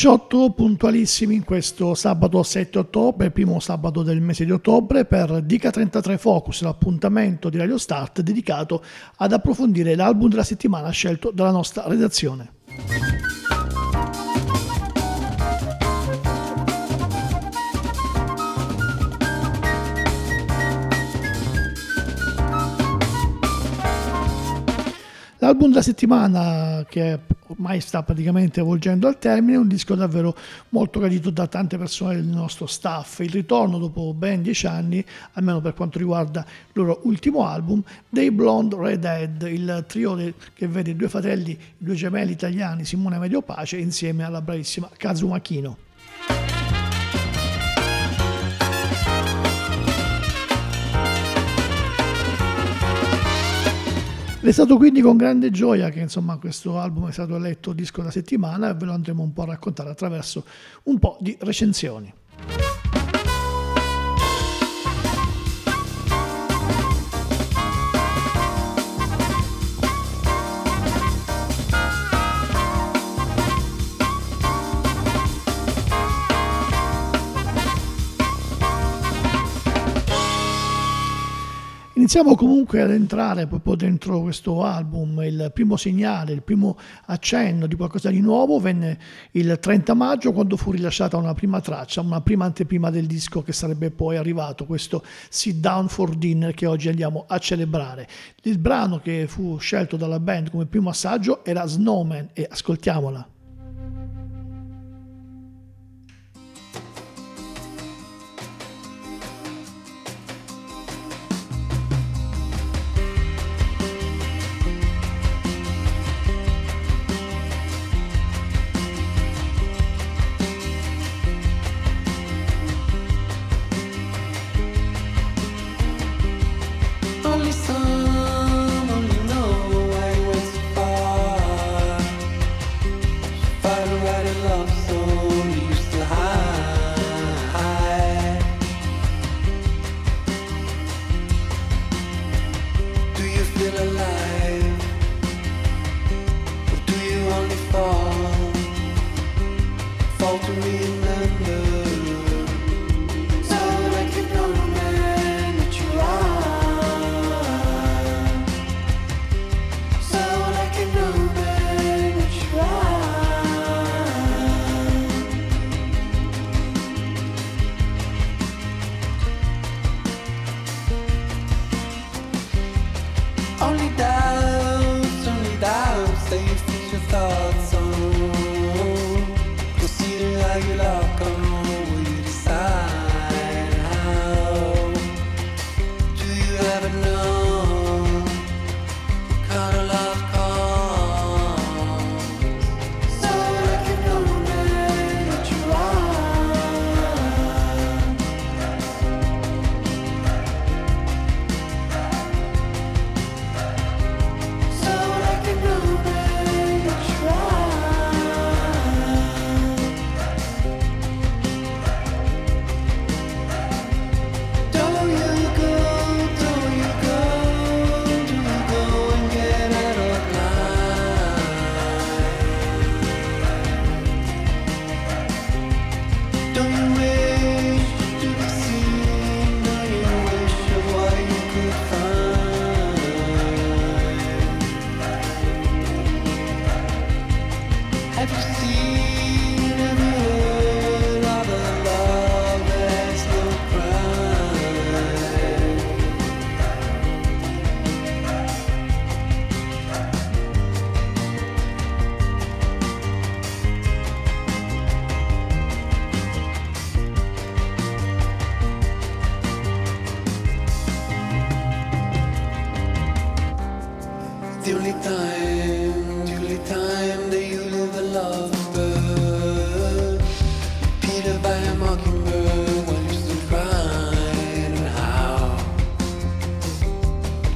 18 puntualissimi in questo sabato 7 ottobre, primo sabato del mese di ottobre, per Dica 33 Focus, l'appuntamento di Radio Start dedicato ad approfondire l'album della settimana scelto dalla nostra redazione. L'album della settimana che ormai sta praticamente volgendo al termine, un disco davvero molto gradito da tante persone del nostro staff. Il ritorno dopo ben dieci anni, almeno per quanto riguarda il loro ultimo album, dei Blonde Redhead, il trio che vede i due fratelli, i due gemelli italiani Simone Mediopace insieme alla bravissima Kazuma Kino. È stato quindi con grande gioia che insomma, questo album è stato eletto disco della settimana e ve lo andremo un po' a raccontare attraverso un po' di recensioni. Iniziamo comunque ad entrare proprio dentro questo album, il primo segnale, il primo accenno di qualcosa di nuovo venne il 30 maggio quando fu rilasciata una prima traccia, una prima anteprima del disco che sarebbe poi arrivato, questo Sit Down for Dinner che oggi andiamo a celebrare. Il brano che fu scelto dalla band come primo assaggio era Snowman e ascoltiamola.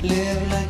Live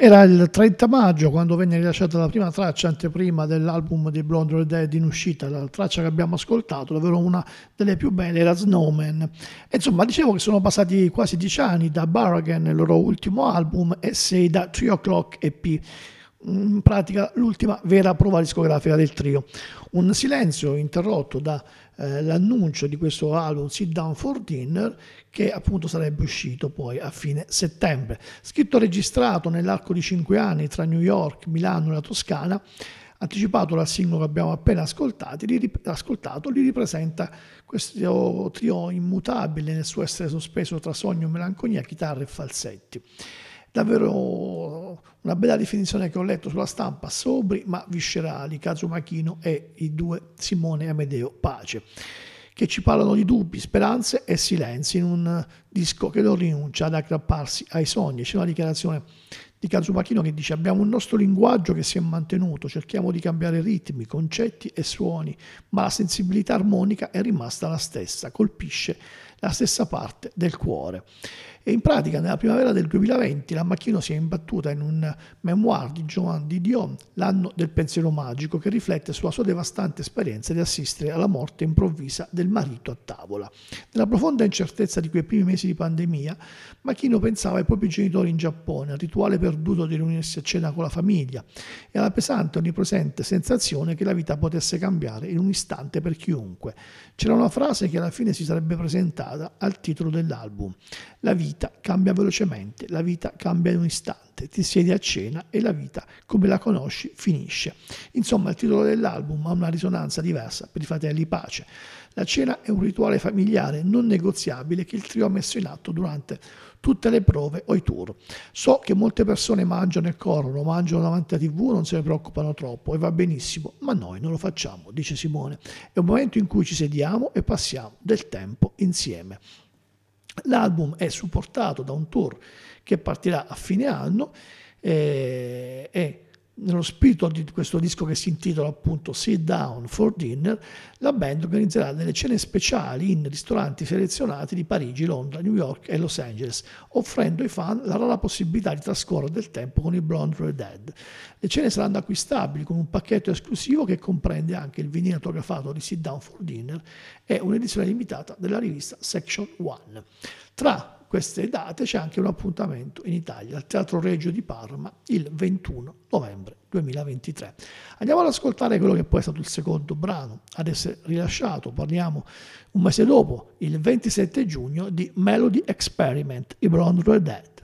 Era il 30 maggio quando venne rilasciata la prima traccia anteprima dell'album di Blonde Red Dead in uscita, la traccia che abbiamo ascoltato, davvero una delle più belle, era Snowman. E insomma, dicevo che sono passati quasi dieci anni da Barragan, il loro ultimo album, e sei da 3 O'Clock EP in pratica l'ultima vera prova discografica del trio. Un silenzio interrotto dall'annuncio eh, di questo album Sit Down for Dinner che appunto sarebbe uscito poi a fine settembre. Scritto e registrato nell'arco di cinque anni tra New York, Milano e la Toscana, anticipato dal singolo che abbiamo appena ascoltato, li, ascoltato, li ripresenta questo trio immutabile nel suo essere sospeso tra sogno, melanconia, chitarre e falsetti davvero una bella definizione che ho letto sulla stampa, sobri ma viscerali, Kazu Machino e i due Simone e Amedeo Pace, che ci parlano di dubbi, speranze e silenzi in un disco che non rinuncia ad aggrapparsi ai sogni. C'è una dichiarazione di Kazu Machino che dice abbiamo un nostro linguaggio che si è mantenuto, cerchiamo di cambiare ritmi, concetti e suoni, ma la sensibilità armonica è rimasta la stessa, colpisce la stessa parte del cuore. E in pratica nella primavera del 2020 la Macchino si è imbattuta in un memoir di Joan Didion, L'anno del pensiero magico, che riflette sulla sua devastante esperienza di assistere alla morte improvvisa del marito a tavola. Nella profonda incertezza di quei primi mesi di pandemia, Macchino pensava ai propri genitori in Giappone, al rituale perduto di riunirsi a cena con la famiglia e alla pesante onnipresente sensazione che la vita potesse cambiare in un istante per chiunque. C'era una frase che alla fine si sarebbe presentata al titolo dell'album. La vita cambia velocemente, la vita cambia in un istante, ti siedi a cena e la vita come la conosci finisce. Insomma, il titolo dell'album ha una risonanza diversa per i fratelli Pace. La cena è un rituale familiare non negoziabile che il trio ha messo in atto durante tutte le prove o i tour. So che molte persone mangiano e corrono, mangiano davanti alla tv, non se ne preoccupano troppo e va benissimo, ma noi non lo facciamo, dice Simone. È un momento in cui ci sediamo e passiamo del tempo insieme. L'album è supportato da un tour che partirà a fine anno eh, e nello spirito di questo disco che si intitola appunto Sit Down for Dinner, la band organizzerà delle cene speciali in ristoranti selezionati di Parigi, Londra, New York e Los Angeles, offrendo ai fan la rara possibilità di trascorrere del tempo con i Blonde Red Dead. Le cene saranno acquistabili con un pacchetto esclusivo che comprende anche il vinile autografato di Sit Down for Dinner e un'edizione limitata della rivista Section 1. Tra queste date c'è anche un appuntamento in Italia al Teatro Regio di Parma il 21 novembre 2023. Andiamo ad ascoltare quello che poi è stato il secondo brano ad essere rilasciato, parliamo un mese dopo, il 27 giugno, di Melody Experiment, i Brown Red Dead.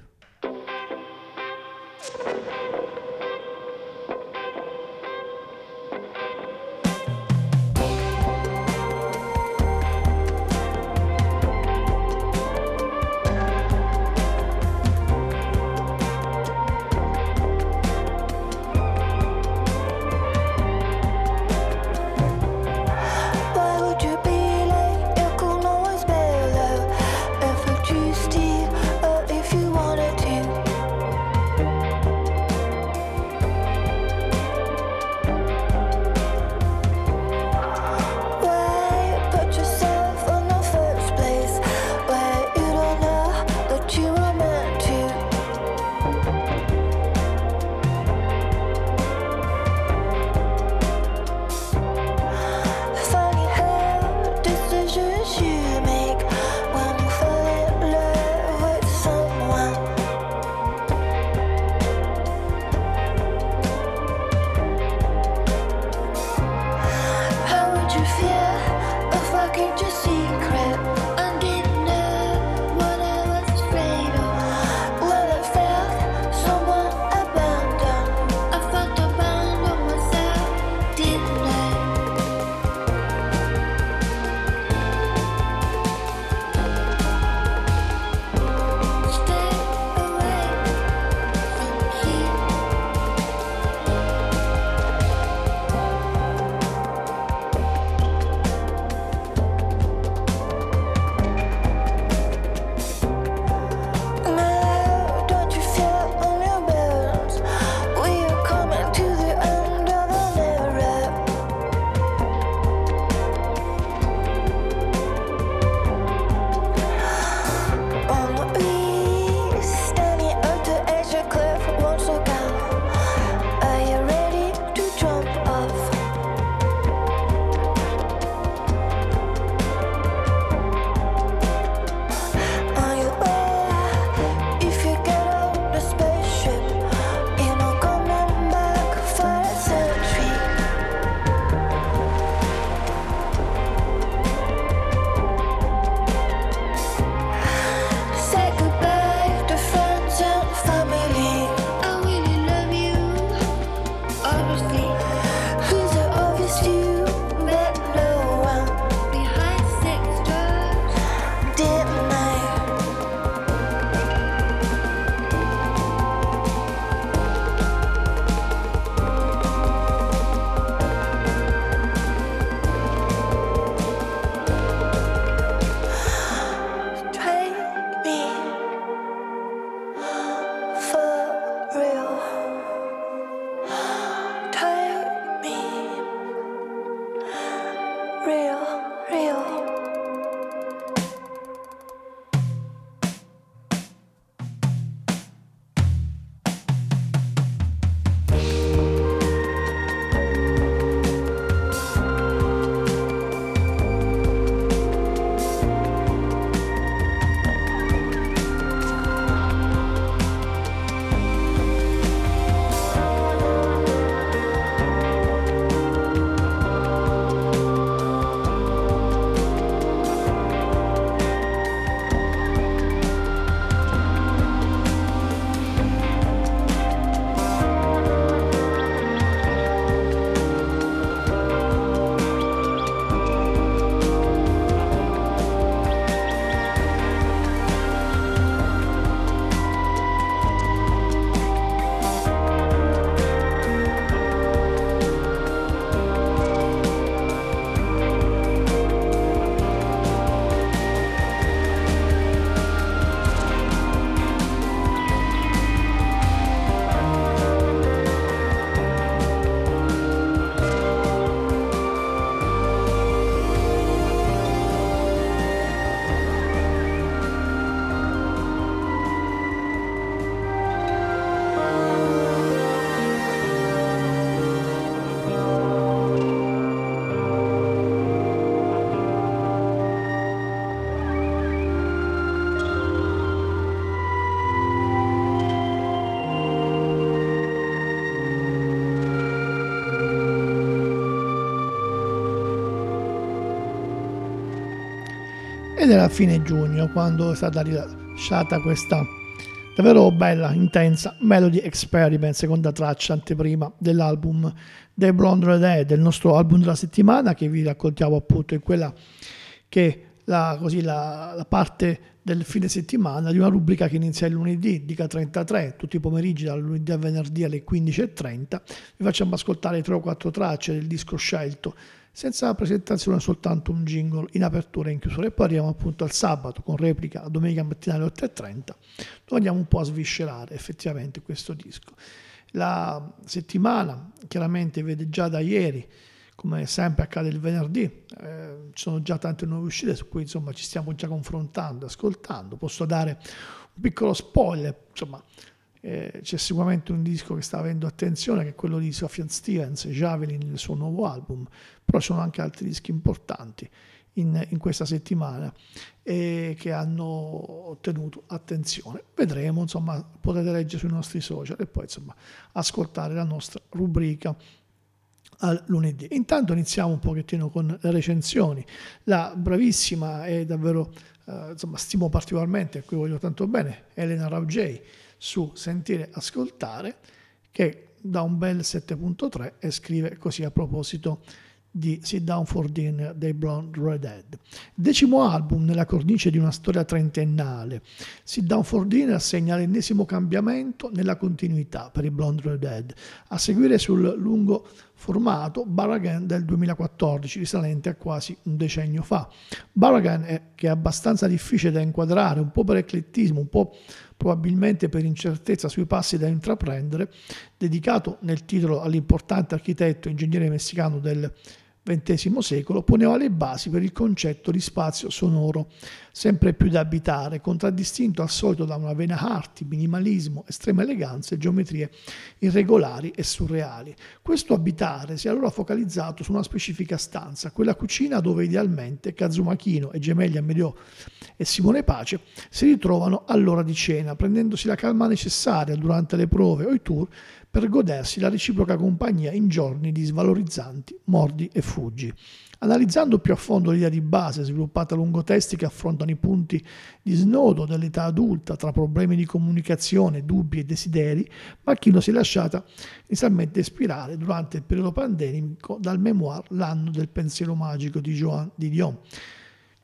Ed era a fine giugno quando è stata rilasciata questa davvero bella, intensa Melody Experiment, seconda traccia anteprima dell'album The Blonde Red Head, del nostro album della settimana che vi raccontiamo appunto in quella che la, così, la, la parte del fine settimana di una rubrica che inizia il lunedì, dica 33, tutti i pomeriggi dal lunedì a venerdì alle 15.30. Vi facciamo ascoltare tre o quattro tracce del disco scelto senza presentazione soltanto un jingle in apertura e in chiusura e poi arriviamo appunto al sabato con replica a domenica mattina alle 8.30 dove andiamo un po' a sviscerare effettivamente questo disco. La settimana chiaramente vede già da ieri come sempre accade il venerdì, eh, ci sono già tante nuove uscite su cui insomma ci stiamo già confrontando, ascoltando. Posso dare un piccolo spoiler, insomma, eh, c'è sicuramente un disco che sta avendo attenzione che è quello di Sofia Stevens, Javelin, il suo nuovo album, però ci sono anche altri dischi importanti in, in questa settimana e che hanno ottenuto attenzione. Vedremo, insomma, potete leggere sui nostri social e poi insomma ascoltare la nostra rubrica al lunedì. Intanto iniziamo un pochettino con le recensioni. La bravissima e davvero eh, insomma stimo particolarmente, a cui voglio tanto bene, Elena Raugei su Sentire Ascoltare, che dà un bel 7.3 e scrive così a proposito di Sit Down for Dinner dei Blonde Redhead. Decimo album nella cornice di una storia trentennale. Sit Down for Dinner segna l'ennesimo cambiamento nella continuità per i Blonde Redhead, a seguire sul lungo formato Barragan del 2014, risalente a quasi un decennio fa. Barragan è che è abbastanza difficile da inquadrare, un po' per eclettismo, un po' probabilmente per incertezza sui passi da intraprendere, dedicato nel titolo all'importante architetto e ingegnere messicano del XX secolo poneva le basi per il concetto di spazio sonoro, sempre più da abitare, contraddistinto al solito da una vena arti, minimalismo, estrema eleganza e geometrie irregolari e surreali. Questo abitare si è allora focalizzato su una specifica stanza, quella cucina dove idealmente Kazuma e gemelli Amedeo e Simone Pace si ritrovano all'ora di cena, prendendosi la calma necessaria durante le prove o i tour per godersi la reciproca compagnia in giorni di svalorizzanti mordi e fuggi. Analizzando più a fondo l'idea di base sviluppata lungo testi che affrontano i punti di snodo dell'età adulta tra problemi di comunicazione, dubbi e desideri, Macchino si è lasciata inizialmente ispirare durante il periodo pandemico dal memoir L'anno del pensiero magico di Joan Didion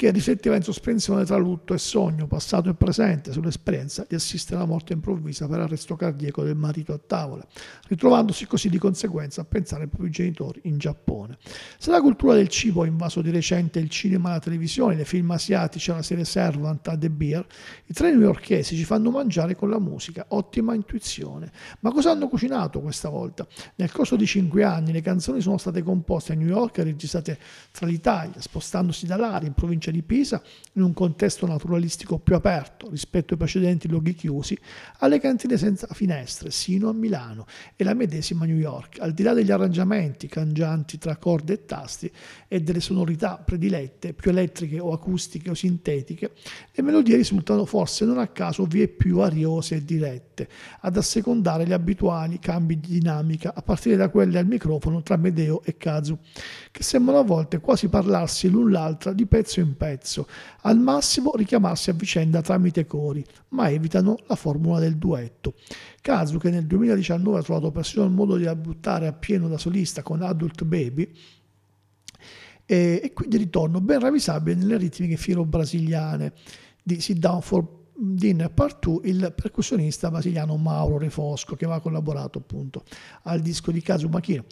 che rifletteva in sospensione tra lutto e sogno, passato e presente, sull'esperienza di assistere alla morte improvvisa per arresto cardiaco del marito a tavola, ritrovandosi così di conseguenza a pensare ai propri genitori in Giappone. Se la cultura del cibo ha invaso di recente il cinema e la televisione, le film asiatici, la serie Servant a The Beer, i tre newyorkesi ci fanno mangiare con la musica, ottima intuizione. Ma cosa hanno cucinato questa volta? Nel corso di cinque anni le canzoni sono state composte a New York e registrate tra l'Italia, spostandosi da Lari in provincia provincia di Pisa, in un contesto naturalistico più aperto rispetto ai precedenti luoghi chiusi, alle cantine senza finestre, sino a Milano e la medesima New York. Al di là degli arrangiamenti cangianti tra corde e tasti e delle sonorità predilette, più elettriche o acustiche o sintetiche, le melodie risultano forse non a caso vie più ariose e dirette, ad assecondare gli abituali cambi di dinamica, a partire da quelle al microfono tra Medeo e Kazu, che sembrano a volte quasi parlarsi l'un l'altra di pezzo in pezzo, al massimo richiamarsi a vicenda tramite cori, ma evitano la formula del duetto. Kazu, che nel 2019 ha trovato persino il modo di debuttare a pieno da solista con Adult Baby, e, quindi ritorno ben ravvisabile nelle ritmiche filo-brasiliane di Sit Down for Dinner Part 2 il percussionista brasiliano Mauro Refosco che aveva collaborato appunto al disco di Kazu Makino.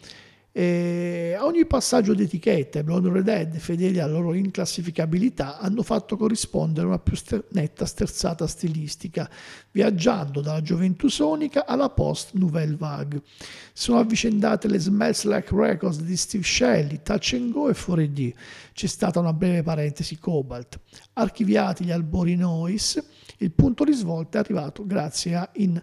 E a ogni passaggio d'etichetta, i Blonde Red Dead, fedeli alla loro inclassificabilità, hanno fatto corrispondere una più ster- netta sterzata stilistica, viaggiando dalla gioventù sonica alla post-nouvelle vague. Sono avvicendate le Smells Like Records di Steve Shelley, Touch and Go e 4D. C'è stata una breve parentesi Cobalt. Archiviati gli albori Noise, il punto di svolta è arrivato grazie a In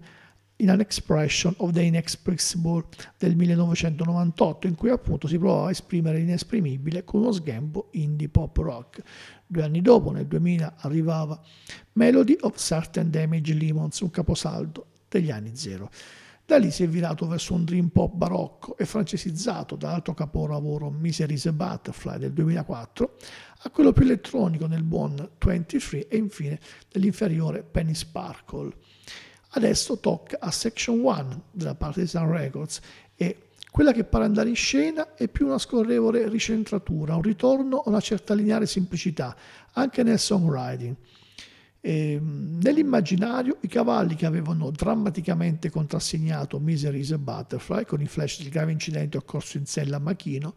in an Expression of the Inexpressible del 1998, in cui appunto si provava a esprimere l'inesprimibile con uno sgambo indie pop rock. Due anni dopo, nel 2000, arrivava Melody of Certain Damage Lemons, un caposaldo degli anni zero. Da lì si è virato verso un dream pop barocco e francesizzato dall'altro capolavoro Misery's a Butterfly del 2004 a quello più elettronico nel buon 23 e infine nell'inferiore Penny Sparkle. Adesso tocca a Section 1 della Partisan Records e quella che pare andare in scena è più una scorrevole ricentratura, un ritorno a una certa lineare semplicità, anche nel songwriting. E, ehm, nell'immaginario i cavalli che avevano drammaticamente contrassegnato Misery is a Butterfly con i flash del grave incidente occorso in sella a Machino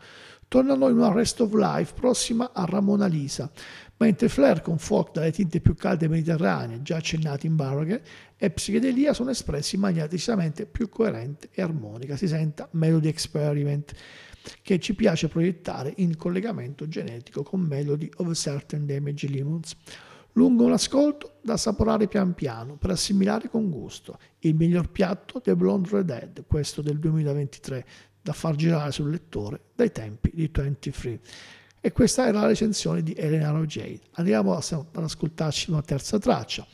tornano in una Rest of Life prossima a Ramona Lisa, mentre Flair con folk dalle tinte più calde mediterranee, già accennati in Barragan, e psichedelia sono espressi in maniera decisamente più coerente e armonica. Si senta Melody Experiment, che ci piace proiettare in collegamento genetico con Melody of Certain Damage Lemons lungo un ascolto da assaporare pian piano per assimilare con gusto. Il miglior piatto del Blonde Red questo del 2023, da far girare sul lettore dai tempi di 23. E questa era la recensione di Elena Rogei. Andiamo ad ascoltarci una terza traccia.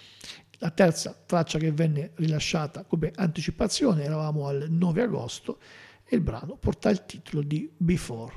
La terza traccia che venne rilasciata come anticipazione, eravamo al 9 agosto, e il brano porta il titolo di Before.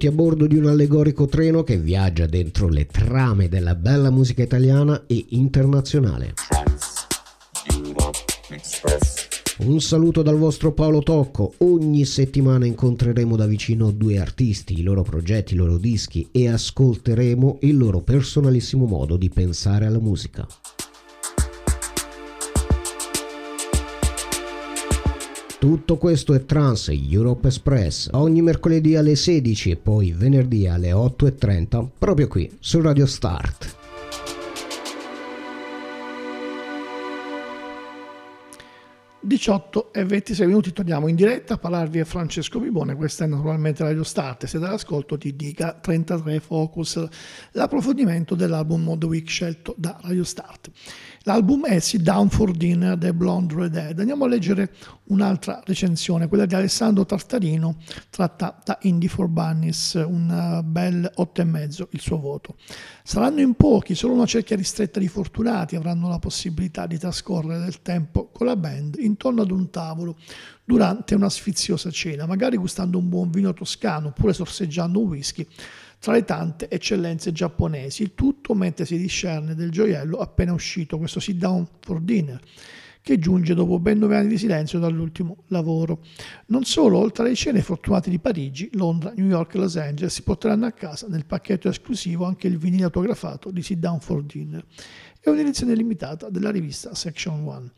Tutti a bordo di un allegorico treno che viaggia dentro le trame della bella musica italiana e internazionale. Un saluto dal vostro Paolo Tocco. Ogni settimana incontreremo da vicino due artisti, i loro progetti, i loro dischi e ascolteremo il loro personalissimo modo di pensare alla musica. Tutto questo è Trans Europe Express ogni mercoledì alle 16 e poi venerdì alle 8.30 proprio qui su Radio Start. 18 e 26 minuti torniamo in diretta a parlarvi a Francesco Bibone, questa è naturalmente Radio Start, siete all'ascolto di Dica 33 Focus, l'approfondimento dell'album The Week scelto da Radio Start. L'album è Sit Down for Dinner The Blonde Red Dead. Andiamo a leggere un'altra recensione, quella di Alessandro Tartarino, tratta da Indie for Bunnies, un bel 8,5 il suo voto. Saranno in pochi, solo una cerchia ristretta di fortunati avranno la possibilità di trascorrere del tempo con la band intorno ad un tavolo durante una sfiziosa cena, magari gustando un buon vino toscano oppure sorseggiando un whisky tra le tante eccellenze giapponesi, il tutto mentre si discerne del gioiello appena uscito, questo sit down for dinner, che giunge dopo ben nove anni di silenzio dall'ultimo lavoro. Non solo, oltre alle cene fortunate di Parigi, Londra, New York e Los Angeles, si porteranno a casa nel pacchetto esclusivo anche il vinile autografato di Sit Down for Dinner. E un'edizione limitata della rivista Section 1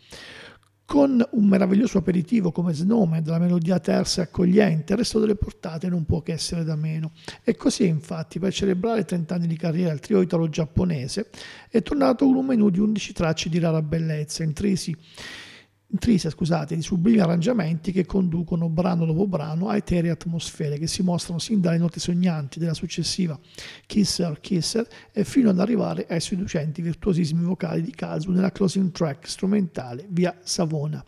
con un meraviglioso aperitivo come Snowman, dalla melodia terza e accogliente, il resto delle portate non può che essere da meno. E così, infatti, per celebrare 30 anni di carriera al trio italo-giapponese, è tornato con un menù di 11 tracce di rara bellezza, intrisi intrise scusate, di sublimi arrangiamenti che conducono brano dopo brano a eteree atmosfere che si mostrano sin dalle note sognanti della successiva Kisser Kisser e fino ad arrivare ai seducenti virtuosismi vocali di Kazu nella closing track strumentale via Savona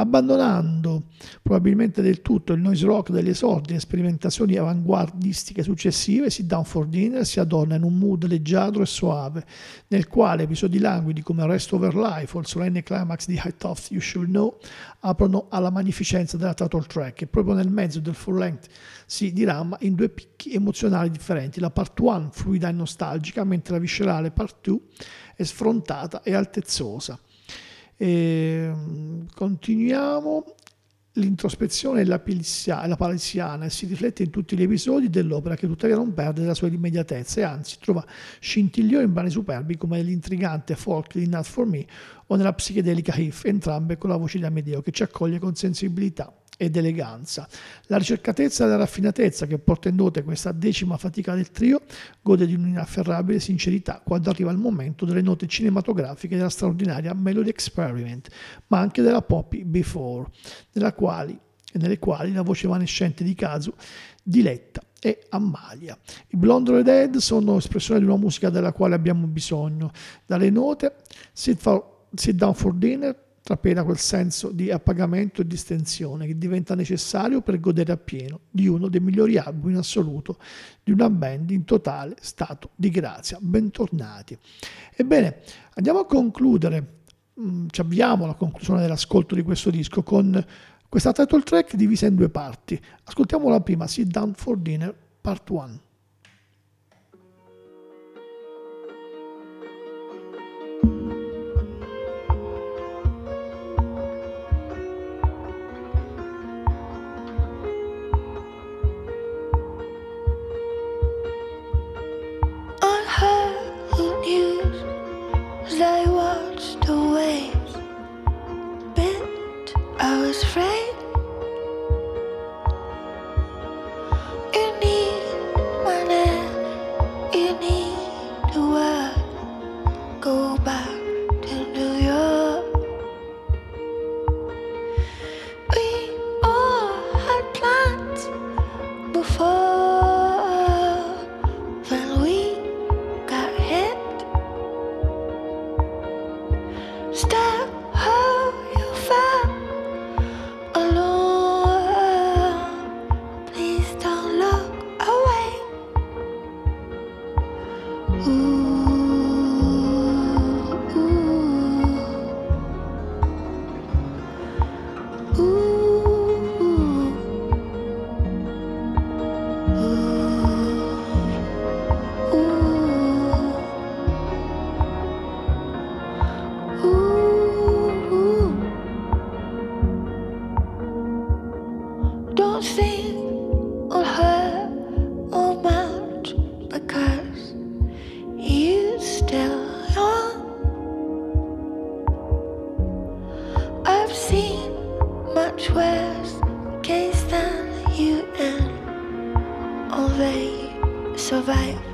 abbandonando probabilmente del tutto il noise rock degli esordi e sperimentazioni avanguardistiche successive, Sit Down for Dinner si adorna in un mood leggiadro e soave, nel quale episodi languidi come Rest Over Life o il solenne climax di High Tough You Should Know aprono alla magnificenza della title track e proprio nel mezzo del full length si dirama in due picchi emozionali differenti, la part 1 fluida e nostalgica, mentre la viscerale part 2 è sfrontata e altezzosa. E, ehm, continuiamo. L'introspezione è la, pilizia, la paliziana e si riflette in tutti gli episodi dell'opera che tuttavia non perde la sua immediatezza e anzi trova scintillio in brani superbi come l'intrigante folk di Not For Me o nella psichedelica If, entrambe con la voce di Amedeo che ci accoglie con sensibilità ed eleganza. La ricercatezza e la raffinatezza che porta in dote questa decima fatica del trio gode di un'inafferrabile sincerità quando arriva il momento delle note cinematografiche della straordinaria Melody Experiment, ma anche della Poppy Before, nella quali, nelle quali la voce evanescente di Kazu diletta e ammalia. I Blonde Red Dead sono espressione di una musica della quale abbiamo bisogno. Dalle note Sit, for, sit Down for Dinner trapela quel senso di appagamento e distensione che diventa necessario per godere appieno di uno dei migliori album in assoluto di una band in totale stato di grazia. Bentornati. Ebbene, andiamo a concludere, mm, ci avviamo alla conclusione dell'ascolto di questo disco con questa title track divisa in due parti. Ascoltiamo la prima, Sit Down for Dinner, Part 1. I watched the waves bend, I was afraid. much worse case than you and all they survive.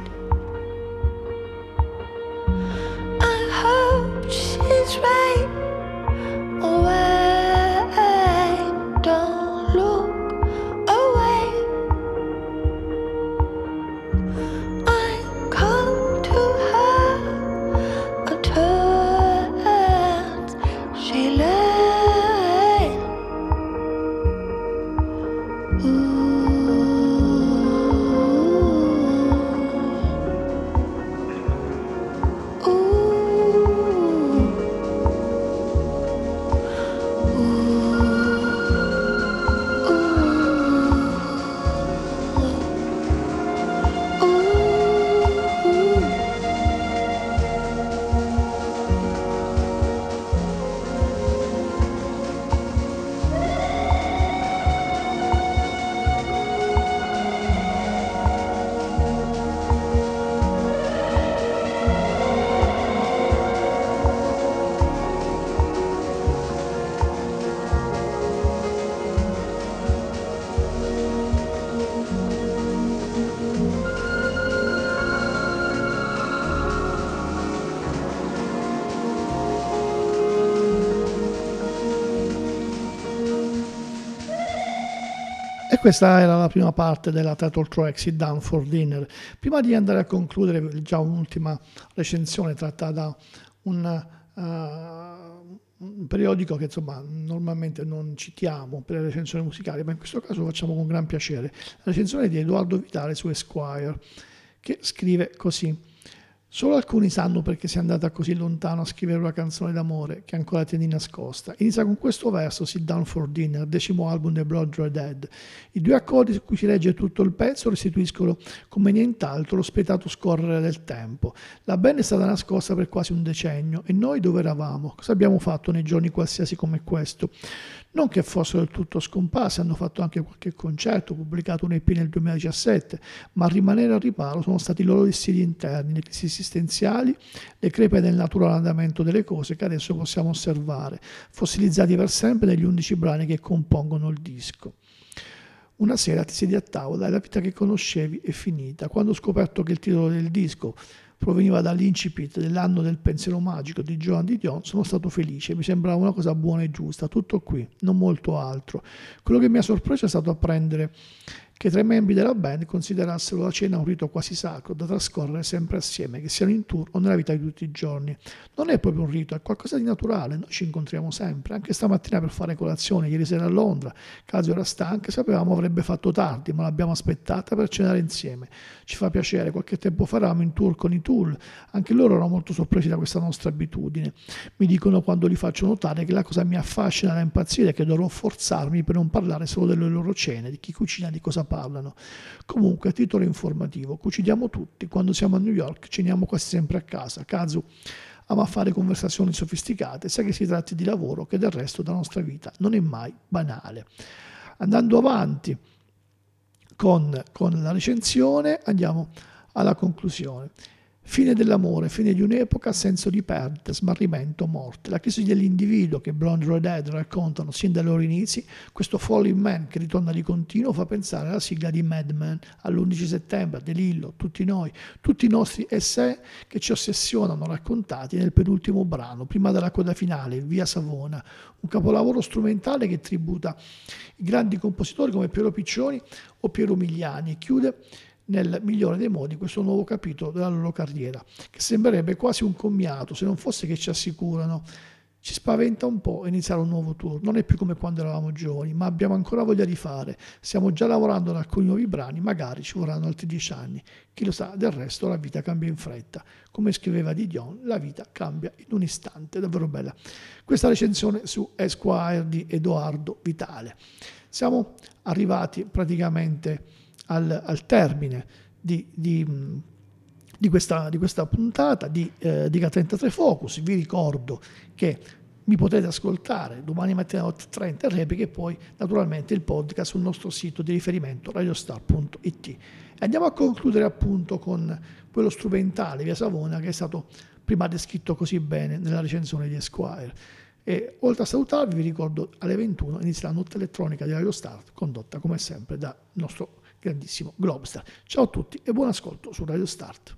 Questa era la prima parte della Title Track Sit Down for Dinner. Prima di andare a concludere, già un'ultima recensione tratta da un, eh, un periodico che insomma normalmente non citiamo per le recensioni musicali, ma in questo caso lo facciamo con gran piacere. La recensione di Edoardo Vitale su Esquire, che scrive così. Solo alcuni sanno perché sei andata così lontano a scrivere una canzone d'amore che ancora tieni nascosta. Inizia con questo verso, Sit Down for Dinner, decimo album dei Blood Red Dead. I due accordi su cui si regge tutto il pezzo restituiscono come nient'altro lo spietato scorrere del tempo. La band è stata nascosta per quasi un decennio e noi dove eravamo? Cosa abbiamo fatto nei giorni qualsiasi come questo? Non che fossero del tutto scomparsi, hanno fatto anche qualche concerto, pubblicato un EP nel 2017, ma a rimanere al riparo sono stati i loro dissidi interni, le crisi esistenziali, le crepe del naturale andamento delle cose che adesso possiamo osservare, fossilizzati per sempre negli undici brani che compongono il disco. Una sera ti siedi a tavola e la vita che conoscevi è finita. Quando ho scoperto che il titolo del disco proveniva dall'incipit dell'anno del pensiero magico di Joan di Dion, sono stato felice, mi sembrava una cosa buona e giusta, tutto qui, non molto altro. Quello che mi ha sorpreso è stato apprendere che tra i membri della band considerassero la cena un rito quasi sacro da trascorrere sempre assieme, che siano in tour o nella vita di tutti i giorni. Non è proprio un rito, è qualcosa di naturale, noi ci incontriamo sempre, anche stamattina per fare colazione, ieri sera a Londra, Casio era stanca, sapevamo avrebbe fatto tardi, ma l'abbiamo aspettata per cenare insieme. Ci fa piacere, qualche tempo fa eravamo in tour con i Tool, anche loro erano molto sorpresi da questa nostra abitudine. Mi dicono quando li faccio notare che la cosa mi affascina da impazzire è che dovrò forzarmi per non parlare solo delle loro cene, di chi cucina, di cosa parlano. Comunque, a titolo informativo, cuciniamo tutti. Quando siamo a New York, ceniamo quasi sempre a casa. Kazu ama fare conversazioni sofisticate, sia che si tratti di lavoro che del resto della nostra vita. Non è mai banale. Andando avanti con, con la recensione, andiamo alla conclusione. Fine dell'amore, fine di un'epoca, senso di perdita, smarrimento, morte. La crisi dell'individuo che Blonde Red Dead raccontano sin dai loro inizi, questo Falling Man che ritorna di continuo fa pensare alla sigla di Mad Men, all'11 settembre, De Lillo, tutti noi, tutti i nostri essè che ci ossessionano raccontati nel penultimo brano, prima della coda finale, Via Savona, un capolavoro strumentale che tributa i grandi compositori come Piero Piccioni o Piero Migliani e chiude nel migliore dei modi questo nuovo capitolo della loro carriera, che sembrerebbe quasi un commiato, se non fosse che ci assicurano. Ci spaventa un po' iniziare un nuovo tour, non è più come quando eravamo giovani, ma abbiamo ancora voglia di fare. Stiamo già lavorando ad alcuni nuovi brani, magari ci vorranno altri dieci anni. Chi lo sa, del resto la vita cambia in fretta. Come scriveva Didion, la vita cambia in un istante, davvero bella. Questa recensione su Esquire di Edoardo Vitale. Siamo arrivati praticamente al, al termine di, di, di, questa, di, questa, puntata di eh, Diga 33 Focus. Vi ricordo che mi potete ascoltare domani mattina alle 8.30 in replica e poi naturalmente il podcast sul nostro sito di riferimento radiostar.it. Andiamo a concludere appunto con quello strumentale Via Savona che è stato prima descritto così bene nella recensione di Esquire. E oltre a salutarvi vi ricordo alle 21 inizia la notte elettronica di Radio Start condotta come sempre dal nostro grandissimo Globstar. Ciao a tutti e buon ascolto su Radio Start.